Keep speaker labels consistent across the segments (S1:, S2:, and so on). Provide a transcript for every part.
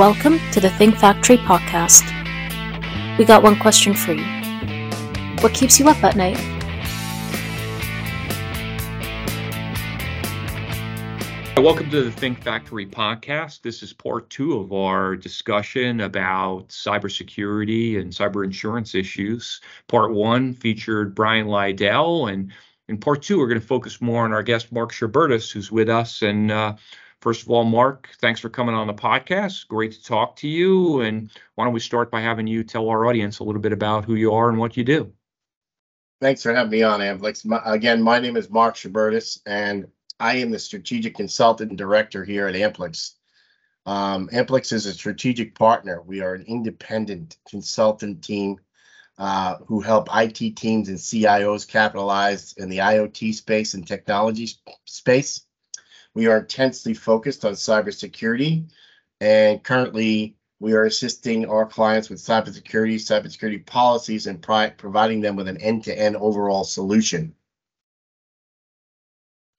S1: Welcome to the Think Factory podcast. We got one question for you. What keeps you up at night?
S2: Welcome to the Think Factory podcast. This is part two of our discussion about cybersecurity and cyber insurance issues. Part one featured Brian Lydell, and in part two, we're going to focus more on our guest, Mark Sherbertes, who's with us. And uh, first of all, Mark, thanks for coming on the podcast. Great to talk to you. And why don't we start by having you tell our audience a little bit about who you are and what you do?
S3: Thanks for having me on, Amplix. Again, my name is Mark Sherbertes, and I am the strategic consultant and director here at Amplix. Um, Amplix is a strategic partner. We are an independent consultant team uh, who help IT teams and CIOs capitalize in the IoT space and technology space. We are intensely focused on cybersecurity, and currently we are assisting our clients with cybersecurity, cybersecurity policies, and providing them with an end-to-end overall solution.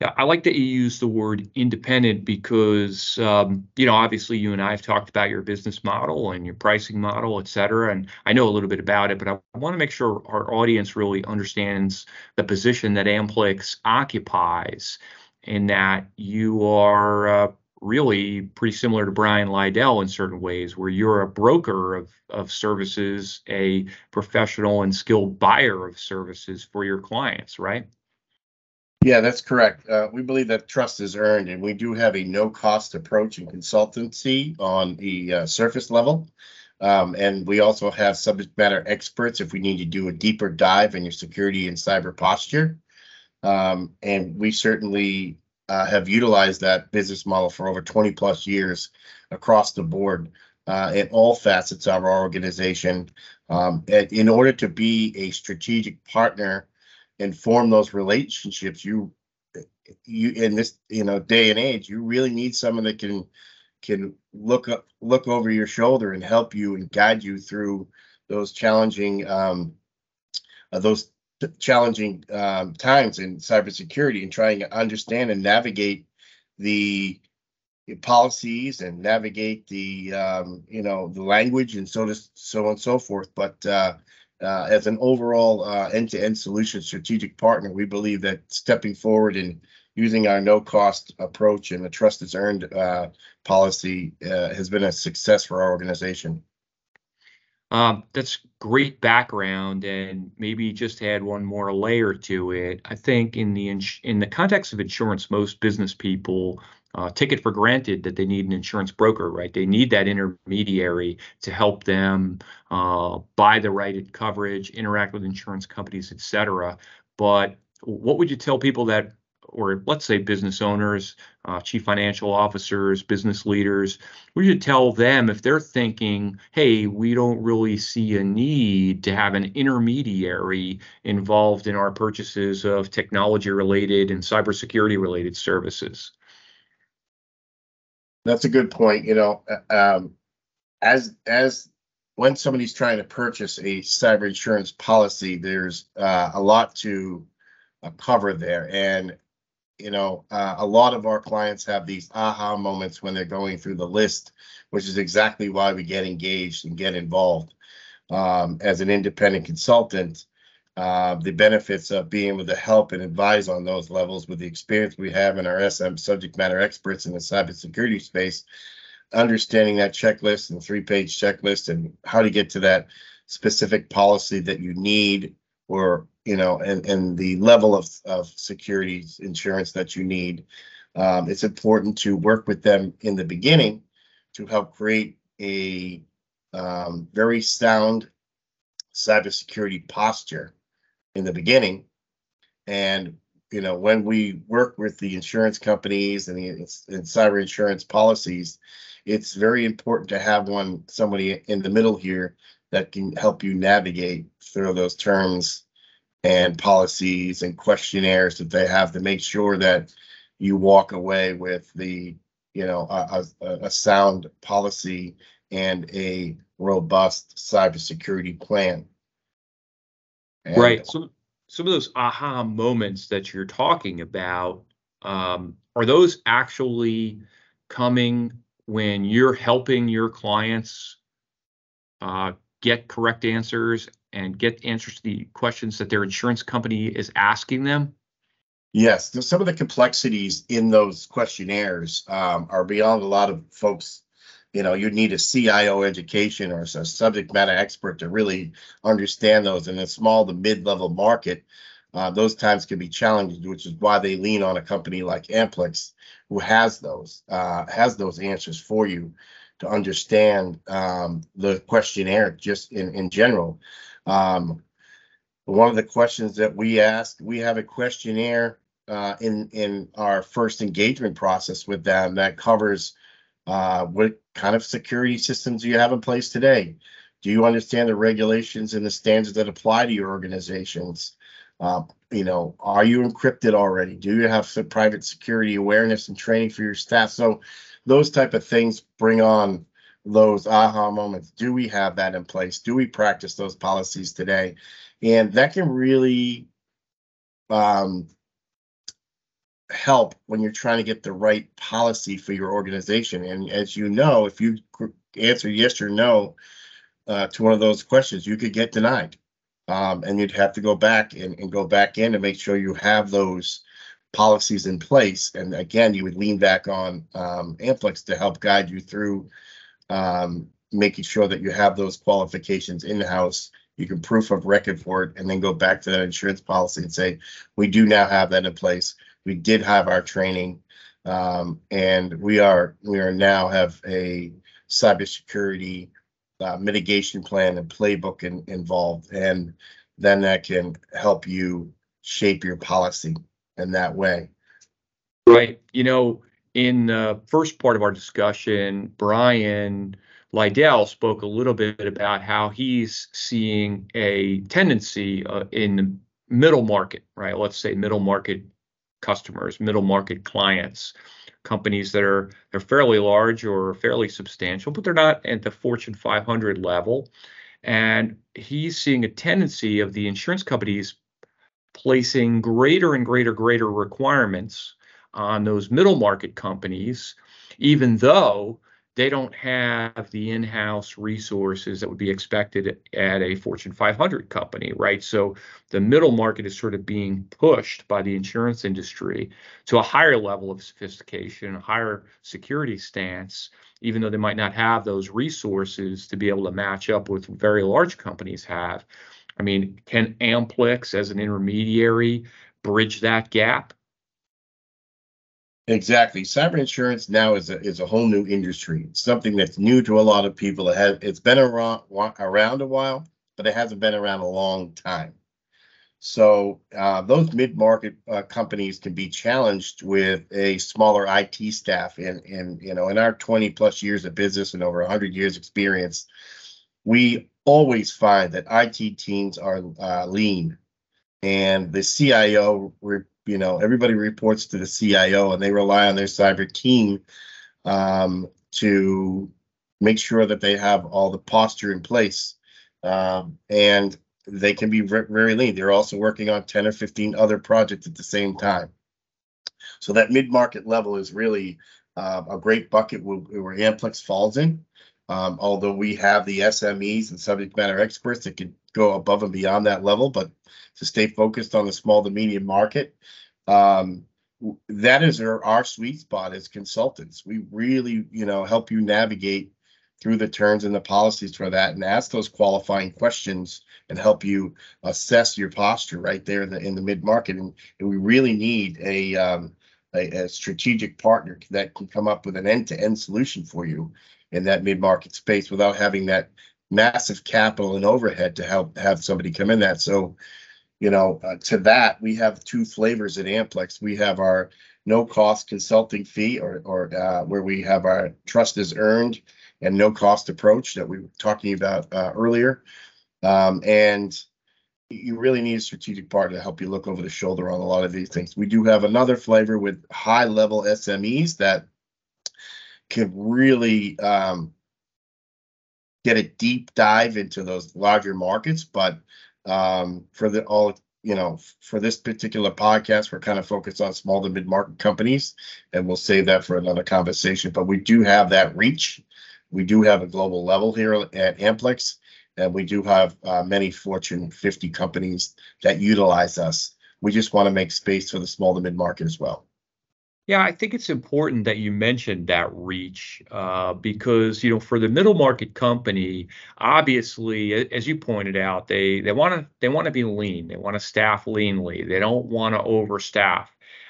S2: Yeah, I like that you use the word independent because, um, you know, obviously you and I have talked about your business model and your pricing model, et cetera. And I know a little bit about it, but I want to make sure our audience really understands the position that Amplix occupies in that you are uh, really pretty similar to Brian Lydell in certain ways, where you're a broker of, of services, a professional and skilled buyer of services for your clients, right?
S3: Yeah, that's correct. Uh, we believe that trust is earned, and we do have a no-cost approach in consultancy on the uh, surface level. Um, and we also have subject matter experts if we need to do a deeper dive in your security and cyber posture. Um, and we certainly uh, have utilized that business model for over 20 plus years across the board uh, in all facets of our organization. Um, in order to be a strategic partner and form those relationships you you in this you know day and age you really need someone that can can look up look over your shoulder and help you and guide you through those challenging um, uh, those challenging um, times in cybersecurity and trying to understand and navigate the policies and navigate the um, you know the language and so to so on and so forth but uh, uh, as an overall uh, end-to-end solution strategic partner, we believe that stepping forward and using our no-cost approach and the trust is earned uh, policy uh, has been a success for our organization.
S2: Um, that's great background, and maybe just add one more layer to it. I think in the in the context of insurance, most business people uh, take it for granted that they need an insurance broker, right? They need that intermediary to help them uh, buy the right coverage, interact with insurance companies, et cetera. But what would you tell people that, or let's say business owners, uh, chief financial officers, business leaders, we should tell them if they're thinking, hey, we don't really see a need to have an intermediary involved in our purchases of technology related and cybersecurity related services?
S3: That's a good point. You know, uh, um, as as when somebody's trying to purchase a cyber insurance policy, there's uh, a lot to uh, cover there, and you know, uh, a lot of our clients have these aha moments when they're going through the list, which is exactly why we get engaged and get involved. Um, as an independent consultant, uh, the benefits of being able to help and advise on those levels with the experience we have in our SM subject matter experts in the cybersecurity space, understanding that checklist and three-page checklist and how to get to that specific policy that you need or you know and and the level of, of security insurance that you need um, it's important to work with them in the beginning to help create a um, very sound cybersecurity posture in the beginning. And you know, when we work with the insurance companies and the and cyber insurance policies, it's very important to have one somebody in the middle here that can help you navigate through those terms and policies and questionnaires that they have to make sure that you walk away with the you know a, a, a sound policy and a robust cybersecurity plan.
S2: And right. So some of those aha moments that you're talking about, um, are those actually coming when you're helping your clients uh, get correct answers and get answers to the questions that their insurance company is asking them?
S3: Yes, some of the complexities in those questionnaires um, are beyond a lot of folks. You know, you'd need a CIO education or a subject matter expert to really understand those. In a small to mid-level market, uh, those times can be challenging, which is why they lean on a company like Amplix, who has those uh, has those answers for you to understand um, the questionnaire just in in general. Um, one of the questions that we ask, we have a questionnaire uh, in in our first engagement process with them that covers uh, what kind of security systems do you have in place today? Do you understand the regulations and the standards that apply to your organizations? Uh, you know, are you encrypted already? Do you have some private security awareness and training for your staff? So those type of things bring on those aha moments. Do we have that in place? Do we practice those policies today? And that can really um, help when you're trying to get the right policy for your organization. And as you know, if you answer yes or no uh, to one of those questions, you could get denied. Um, and you'd have to go back and, and go back in and make sure you have those policies in place. And again, you would lean back on um, Amplix to help guide you through um, making sure that you have those qualifications in house. You can proof of record for it and then go back to that insurance policy and say, we do now have that in place we did have our training, um, and we are we are now have a cybersecurity uh, mitigation plan and playbook in, involved, and then that can help you shape your policy in that way.
S2: Right. You know, in the first part of our discussion, Brian Lydell spoke a little bit about how he's seeing a tendency uh, in the middle market, right? Let's say middle market customers, middle market clients, companies that are they're fairly large or fairly substantial, but they're not at the Fortune 500 level. And he's seeing a tendency of the insurance companies placing greater and greater, greater requirements on those middle market companies, even though they don't have the in-house resources that would be expected at a Fortune 500 company, right? So the middle market is sort of being pushed by the insurance industry to a higher level of sophistication, a higher security stance, even though they might not have those resources to be able to match up with very large companies have. I mean, can Amplix as an intermediary bridge that gap?
S3: Exactly. Cyber insurance now is a is a whole new industry. It's something that's new to a lot of people. It has it's been around around a while, but it hasn't been around a long time. So uh, those mid market uh, companies can be challenged with a smaller IT staff. And and you know, in our 20 plus years of business and over 100 years experience, we always find that IT teams are uh, lean, and the CIO re- you know everybody reports to the CIO and they rely on their cyber team um, to make sure that they have all the posture in place um, and they can be very lean. They're also working on 10 or 15 other projects at the same time. So that mid-market level is really uh, a great bucket where, where Amplix falls in. Um, although we have the SMEs and subject matter experts that can go above and beyond that level, but to stay focused on the small to medium market. Um, that is our, our sweet spot as consultants. We really, you know, help you navigate through the terms and the policies for that and ask those qualifying questions and help you assess your posture right there in the, in the mid market. And, and, we really need a, um, a, a, strategic partner that can come up with an end to end solution for you in that mid market space without having that massive capital and overhead to help have somebody come in that. So you know, uh, to that, we have two flavors at Amplix. We have our no cost consulting fee or, or uh, where we have our trust is earned and no cost approach that we were talking about uh, earlier. Um, and you really need a strategic partner to help you look over the shoulder on a lot of these things. We do have another flavor with high level SMEs that can really um, get a deep dive into those larger markets, but um, for the all you know, for this particular podcast, we're kind of focused on small to mid-market companies, and we'll save that for another conversation. But we do have that reach. We do have a global level here at Amplix, and we do have uh, many Fortune 50 companies that utilize us. We just want to make space for the small to mid-market as well.
S2: Yeah, I think it's important that you mentioned that reach uh, because you know for the middle market company, obviously, as you pointed out, they they want to they want to be lean. They want to staff leanly. They don't want to overstaff,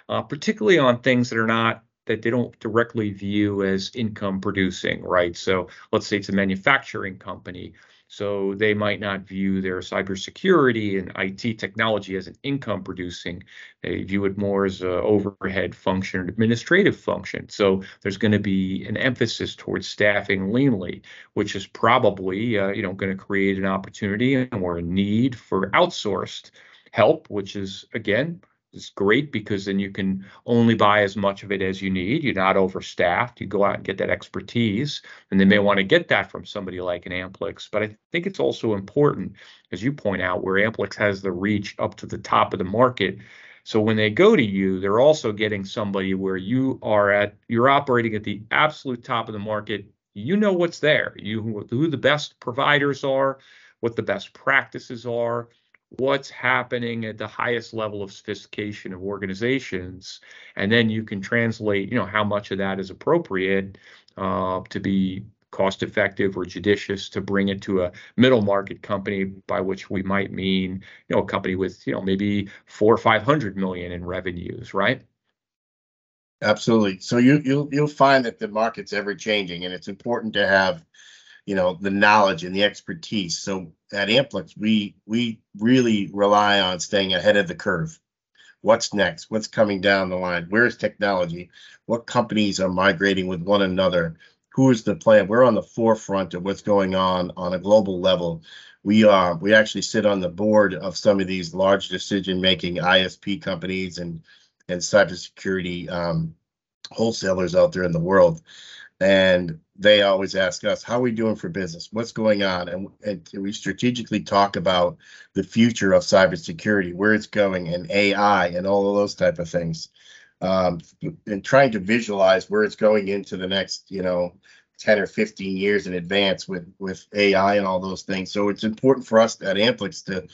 S2: uh, particularly on things that are not that they don't directly view as income producing, right? So let's say it's a manufacturing company. So they might not view their cybersecurity and IT technology as an income producing. They view it more as an overhead function, an administrative function. So there's going to be an emphasis towards staffing leanly, which is probably uh, you know going to create an opportunity or a need for outsourced help, which is again it's great because then you can only buy as much of it as you need. You're not overstaffed. You go out and get that expertise, and they may mm-hmm. want to get that from somebody like an Amplix. But I think it's also important, as you point out, where Amplix has the reach up to the top of the market. So when they go to you, they're also getting somebody where you are at, you're operating at the absolute top of the market. You know what's there. You who the best providers are, what the best practices are what's happening at the highest level of sophistication of organizations. And then you can translate you know how much of that is appropriate uh, to be cost effective or judicious to bring it to a middle market company by which we might mean you know a company with you know maybe four or five hundred million in revenues right?
S3: Absolutely. So you you'll you'll find that the market's ever changing and it's important to have you know the knowledge and the expertise. So at amplix we we really rely on staying ahead of the curve. What's next? What's coming down the line? Where's technology? What companies are migrating with one another? Who is the plan? We're on the forefront of what's going on on a global level. We are we actually sit on the board of some of these large decision making isp companies and and cybersecurity um, wholesalers out there in the world and they always ask us how are we doing for business? What's going on? And, and we strategically talk about the future of cybersecurity where it's going and ai and all of those type of things. Um, and trying to visualize where it's going into the next you know 10 or 15 years in advance with with ai and all those things. So it's important for us at amplix to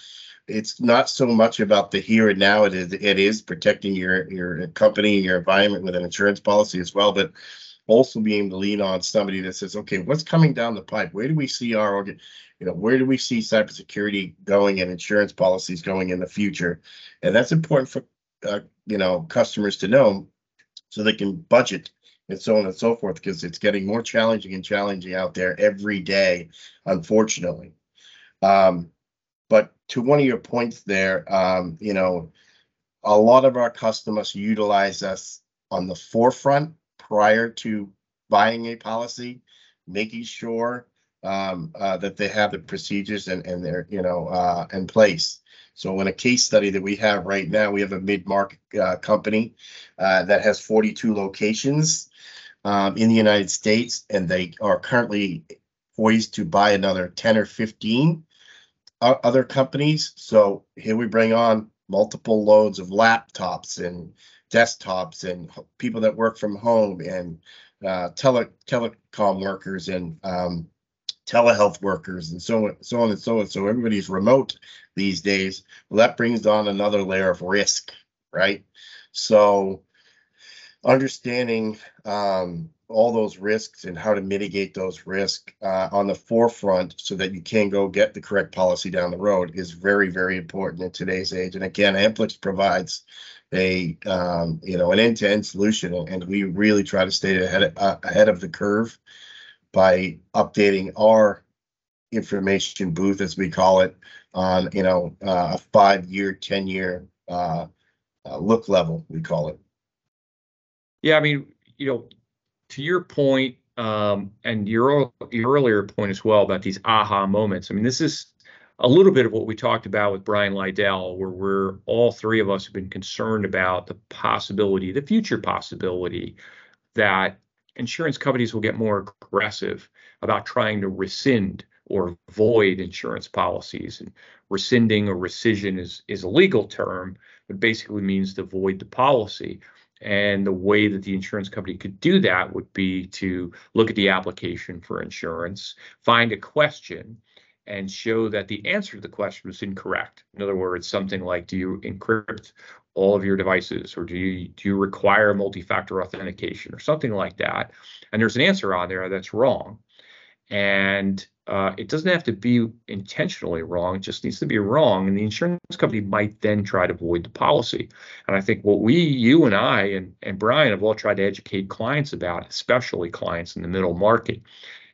S3: it's not so much about the here and now it is it is protecting your your company and your environment with an insurance policy as well but also being able to lean on somebody that says, okay, what's coming down the pipe? Where do we see our you know, where do we see cybersecurity going and insurance policies going in the future? And that's important for, uh, you know, customers to know so they can budget and so on and so forth because it's getting more challenging and challenging out there every day, unfortunately. Um, but to one of your points there, um, you know, a lot of our customers utilize us on the forefront prior to buying a policy, making sure um, uh, that they have the procedures and, and they're, you know, uh, in place. So in a case study that we have right now, we have a mid-market uh, company uh, that has 42 locations um, in the United States, and they are currently poised to buy another 10 or 15 other companies. So here we bring on multiple loads of laptops and desktops and people that work from home and uh, tele telecom workers and um, telehealth workers and so on, so on and so on. So everybody's remote these days. Well, that brings on another layer of risk, right? So understanding um, all those risks and how to mitigate those risks uh, on the forefront so that you can go get the correct policy down the road is very, very important in today's age. And again, Amplix provides a um, you know an end-to-end solution, and we really try to stay ahead of, uh, ahead of the curve by updating our information booth, as we call it, on you know uh, a five-year, ten-year uh, uh, look level, we call it.
S2: Yeah, I mean, you know, to your point, um, and your your earlier point as well about these aha moments. I mean, this is a little bit of what we talked about with Brian Lydell, where we're all three of us have been concerned about the possibility, the future possibility that insurance companies will get more aggressive about trying to rescind or void insurance policies. And rescinding or rescission is, is a legal term, but basically means to void the policy. And the way that the insurance company could do that would be to look at the application for insurance, find a question, and show that the answer to the question was incorrect. In other words, something like, do you encrypt all of your devices or do you do you require multi-factor authentication or something like that? And there's an answer on there that's wrong. And uh, it doesn't have to be intentionally wrong. It just needs to be wrong. And the insurance company might then try to void the policy. And I think what we, you and I and, and Brian have all tried to educate clients about, especially clients in the middle market,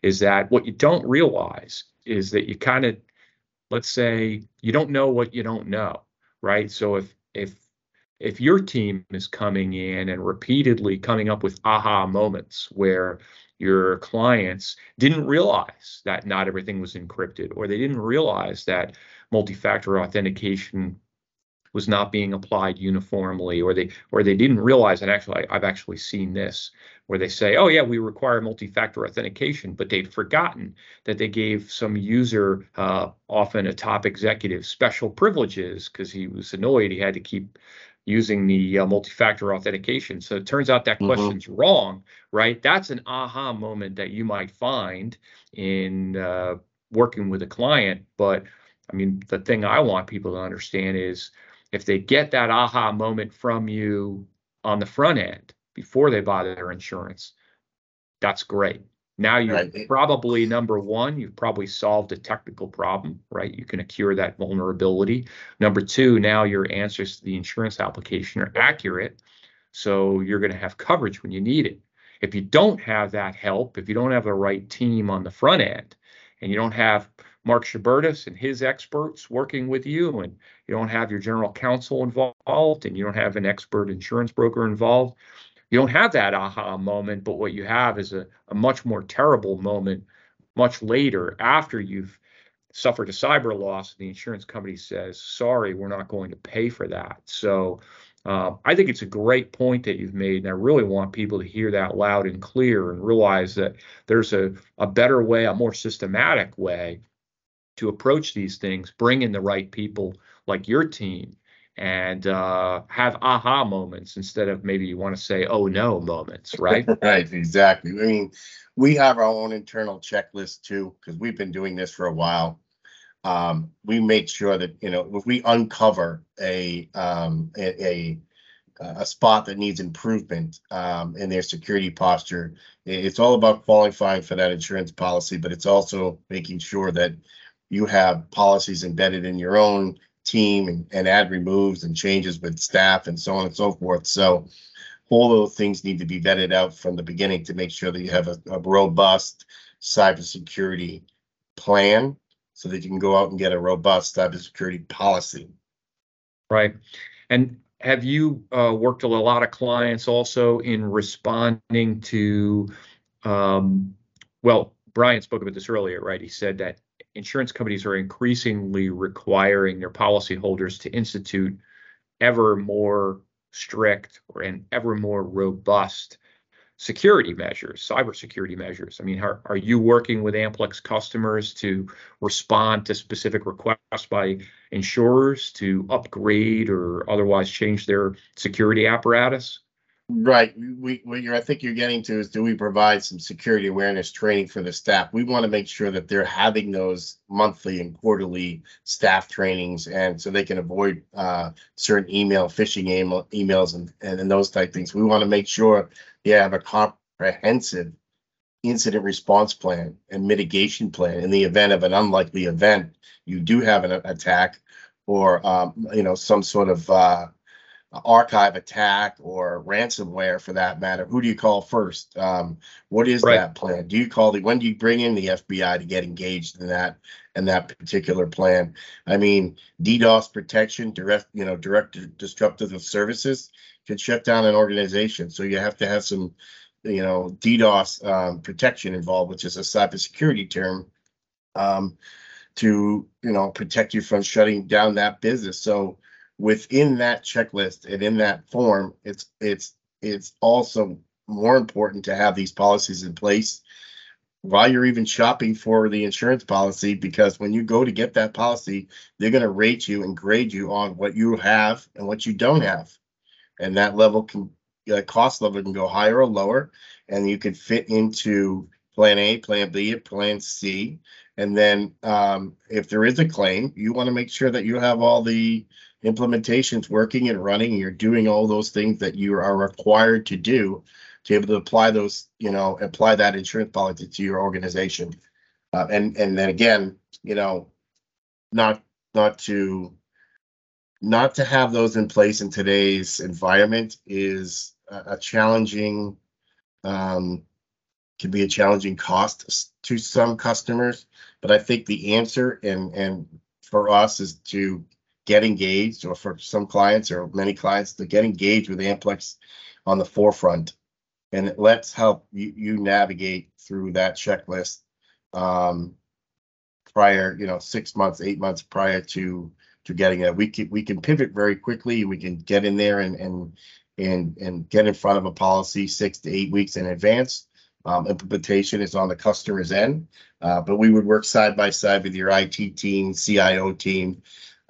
S2: is that what you don't realize is that you kind of, let's say, you don't know what you don't know, right? So if if if your team is coming in and repeatedly coming up with aha moments where your clients didn't realize that not everything was encrypted or they didn't realize that multi-factor authentication was not being applied uniformly or they or they didn't realize and actually I've actually seen this where they say oh yeah we require multi-factor authentication but they'd forgotten that they gave some user uh, often a top executive special privileges because he was annoyed he had to keep using the uh, multi-factor authentication. So it turns out that mm-hmm. question's wrong, right? That's an aha moment that you might find in uh, working with a client. But I mean, the thing I want people to understand is if they get that aha moment from you on the front end before they buy their insurance, that's great. Now you're right. probably number one, you've probably solved a technical problem, right? You can cure that vulnerability. Number two, now your answers to the insurance application are accurate. So you're going to have coverage when you need it. If you don't have that help, if you don't have the right team on the front end, and you don't have Mark Sherbertes and his experts working with you, and you don't have your general counsel involved, and you don't have an expert insurance broker involved, you don't have that aha moment, but what you have is a, a much more terrible moment much later after you've suffered a cyber loss. The insurance company says, sorry, we're not going to pay for that. So uh, I think it's a great point that you've made, and I really want people to hear that loud and clear and realize that there's a, a better way, a more systematic way to approach these things, bring in the right people like your team and uh, have aha moments instead of maybe you want to say oh no moments, right?
S3: right, exactly. I mean, we have our own internal checklist too because we've been doing this for a while. Um, we make sure that you know if we uncover a um, a, a a spot that needs improvement um, in their security posture. It's all about qualifying for that insurance policy, but it's also making sure that you have policies embedded in your own team and, and add removes and changes with staff and so on and so forth. So all those things need to be vetted out from the beginning to make sure that you have a, a robust cybersecurity plan so that you can go out and get a robust cybersecurity policy.
S2: Right. And have you uh, worked with a lot of clients also in responding to, um, well, Brian spoke about this earlier, right? He said that insurance companies are increasingly requiring their policyholders to institute ever more strict and ever more robust security measures, cybersecurity measures. I mean, are, are you working with Amplix customers to respond to specific requests by insurers to upgrade or otherwise change their security apparatus?
S3: Right. We, you're, I think you're getting to is do we provide some security awareness training for the staff? We want to make sure that they're having those monthly and quarterly staff trainings and so they can avoid uh, certain email phishing email, emails and, and, and those type things. We want to make sure they have a comprehensive incident response plan and mitigation plan in the event of an unlikely event. You do have an attack or um, you know some sort of uh, archive attack or ransomware for that matter, who do you call first? Um, what is right. that plan? Do you call the when do you bring in the FBI to get engaged in that in that particular plan? I mean, DDoS protection, direct you know, direct disruptive services can shut down an organization. So you have to have some, you know, DDoS um, protection involved, which is a cybersecurity term. Um, to you know protect you from shutting down that business. So within that checklist and in that form, it's it's it's also more important to have these policies in place while you're even shopping for the insurance policy, because when you go to get that policy, they're gonna rate you and grade you on what you have and what you don't have. And that level can, uh, cost level can go higher or lower, and you can fit into plan A, plan B, plan C. And then, um, if there is a claim, you wanna make sure that you have all the implementations working and running, and you're doing all those things that you are required to do to be able to apply those, you know, apply that insurance policy to your organization. Uh, and, and then again, you know, not, not to, not to have those in place in today's environment is a, a challenging, um, can be a challenging cost to some customers. But I think the answer and, and for us is to get engaged, or for some clients or many clients to get engaged with Amplix on the forefront. And let's help you, you navigate through that checklist. Um, prior, you know, six months, eight months prior to, to getting it. We can, we can pivot very quickly. We can get in there and, and, and, and get in front of a policy six to eight weeks in advance. Um, implementation is on the customer's end, uh, but we would work side by side with your IT team, CIO team,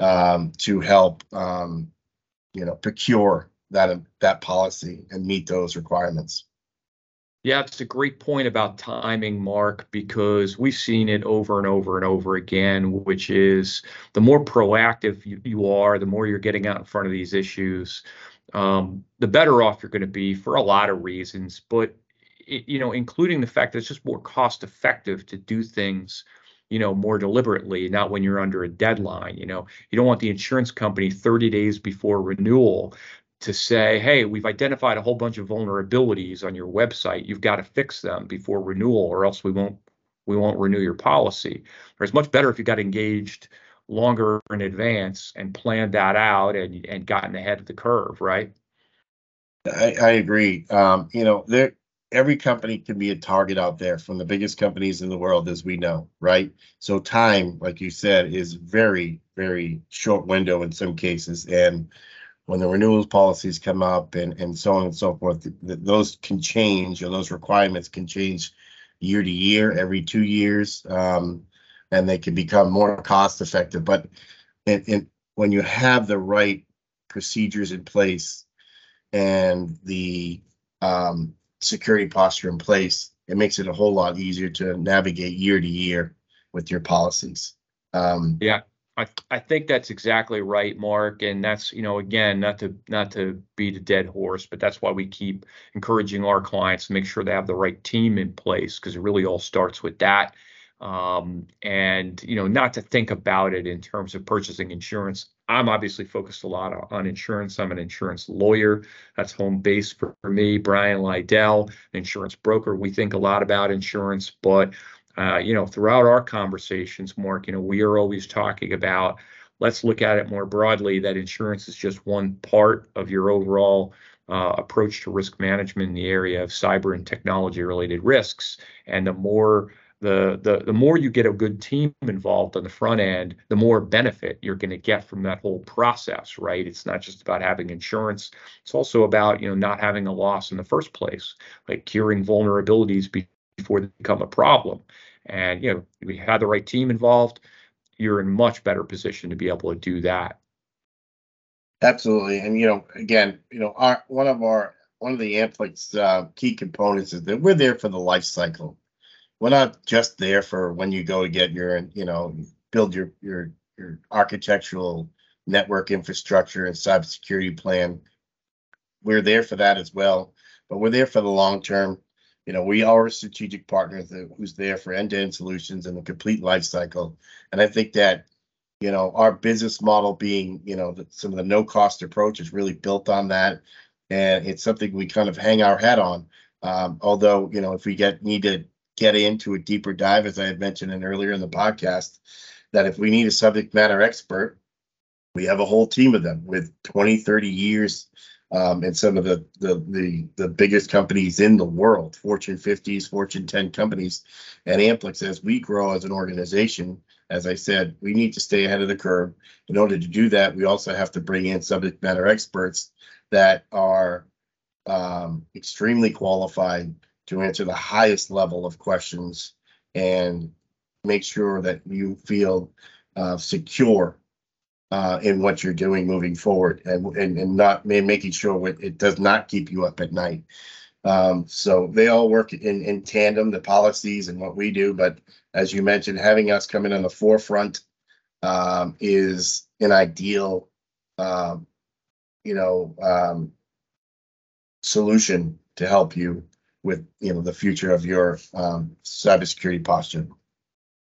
S3: um, to help, um, you know, procure that, that policy and meet those requirements.
S2: Yeah, it's a great point about timing, Mark, because we've seen it over and over and over again, which is the more proactive you, you are, the more you're getting out in front of these issues, um, the better off you're going to be for a lot of reasons. But it, you know, including the fact that it's just more cost effective to do things, you know, more deliberately, not when you're under a deadline. You know, you don't want the insurance company 30 days before renewal to say, hey, we've identified a whole bunch of vulnerabilities on your website. You've got to fix them before renewal, or else we won't we won't renew your policy. Or it's much better if you got engaged longer in advance and planned that out and and gotten ahead of the curve, right?
S3: I, I agree. Um, you know, there, every company can be a target out there from the biggest companies in the world, as we know, right? So time, like you said, is very, very short window in some cases. And when the renewals policies come up and, and so on and so forth, th- th- those can change or those requirements can change year to year, every two years. Um, and they can become more cost effective, but when you have the right procedures in place and the um, security posture in place, it makes it a whole lot easier to navigate year to year with your policies. Um,
S2: Yeah, I I think that's exactly right, Mark. And that's, you know, again, not to not to beat a dead horse, but that's why we keep encouraging our clients to make sure they have the right team in place because it really all starts with that. Um, and you know, not to think about it in terms of purchasing insurance. I'm obviously focused a lot on, insurance. I'm an insurance lawyer. That's home base for, for me. Brian Lydell, an insurance broker. We think a lot about insurance, but uh, you know, throughout our conversations, Mark, you know, we are always talking about let's look at it more broadly that insurance is just one part of your overall uh, approach to risk management in the area of cyber and technology related risks. And the more the, the the more you get a good team involved on the front end, the more benefit you're going to get from that whole process, right? It's not just about having insurance; it's also about you know not having a loss in the first place, like curing vulnerabilities be- before they become a problem. And you know, we had the right team involved. You're in much better position to be able to do that.
S3: Absolutely. And, you know, again, you know, our, one of our, one of the Amplix, uh, key components is that we're there for the life cycle. We're not just there for when you go to get your, you know, build your, your, your architectural network infrastructure and cybersecurity plan. We're there for that as well, but we're there for the long term. You know, we are a strategic partner that, who's there for end-to-end solutions and the complete life cycle. And I think that you know, our business model being, you know, the, some of the no cost approach is really built on that. And it's something we kind of hang our hat on. Um, although, you know, if we get, need to get into a deeper dive, as I had mentioned in earlier in the podcast, that if we need a subject matter expert, we have a whole team of them with 20, 30 years um, and some of the, the, the, the biggest companies in the world, Fortune 50s, Fortune 10 companies. And Amplix, as we grow as an organization, as I said, we need to stay ahead of the curve. In order to do that, we also have to bring in subject matter experts that are um, extremely qualified to answer the highest level of questions and make sure that you feel uh, secure uh, in what you're doing moving forward and, and, and not ma- making sure it, it does not keep you up at night. Um, so they all work in, in tandem, the policies and what we do, but as you mentioned, having us come in on the forefront um, is an ideal, um, you know, um, solution to help you with, you know, the future of your um, cybersecurity posture.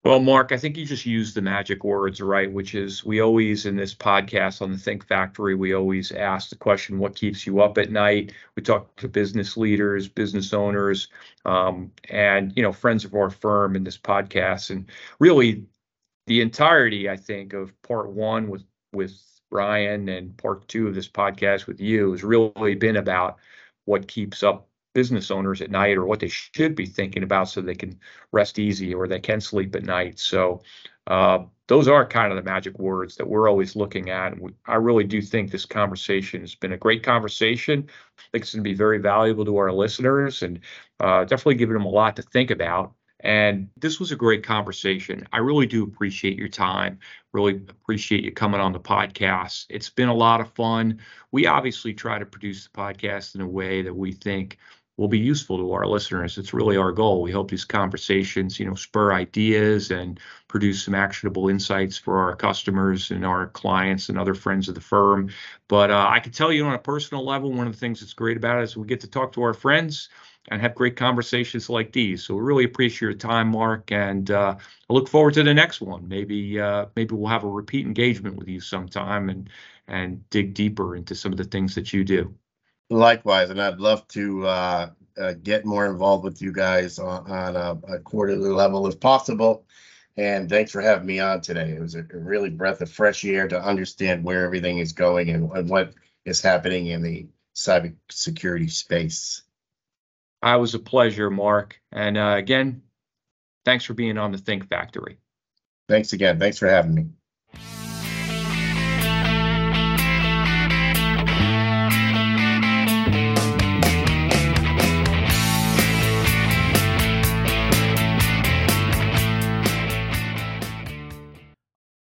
S2: Well, Mark, I think you just used the magic words, right? Which is we always in this podcast on the Think Factory, we always ask the question, what keeps you up at night? We talk to business leaders, business owners, um, and you know, friends of our firm in this podcast. And really the entirety, I think, of part one with with Brian and part two of this podcast with you has really been about what keeps up business owners at night or what they should be thinking about so they can rest easy or they can sleep at night. So uh, those are kind of the magic words that we're always looking at. I really do think this conversation has been a great conversation. I think it's going to be very valuable to our listeners and uh, definitely giving them a lot to think about. And this was a great conversation. I really do appreciate your time. Really appreciate you coming on the podcast. It's been a lot of fun. We obviously try to produce the podcast in a way that we think will be useful to our listeners. It's really our goal. We hope these conversations, you know, spur ideas and produce some actionable insights for our customers and our clients and other friends of the firm. But uh, I can tell you on a personal level, one of the things that's great about it is we get to talk to our friends and have great conversations like these. So we really appreciate your time, Mark, and uh, I look forward to the next one. Maybe uh, maybe we'll have a repeat engagement with you sometime and and dig deeper into some of the things that you do.
S3: Likewise, and I'd love to uh, uh, get more involved with you guys on, on a, a quarterly level if possible. And thanks for having me on today. It was a really breath of fresh air to understand where everything is going and, and what is happening in the cybersecurity space.
S2: I was a pleasure, Mark. And uh, again, thanks for being on the Think Factory.
S3: Thanks again. Thanks for having me.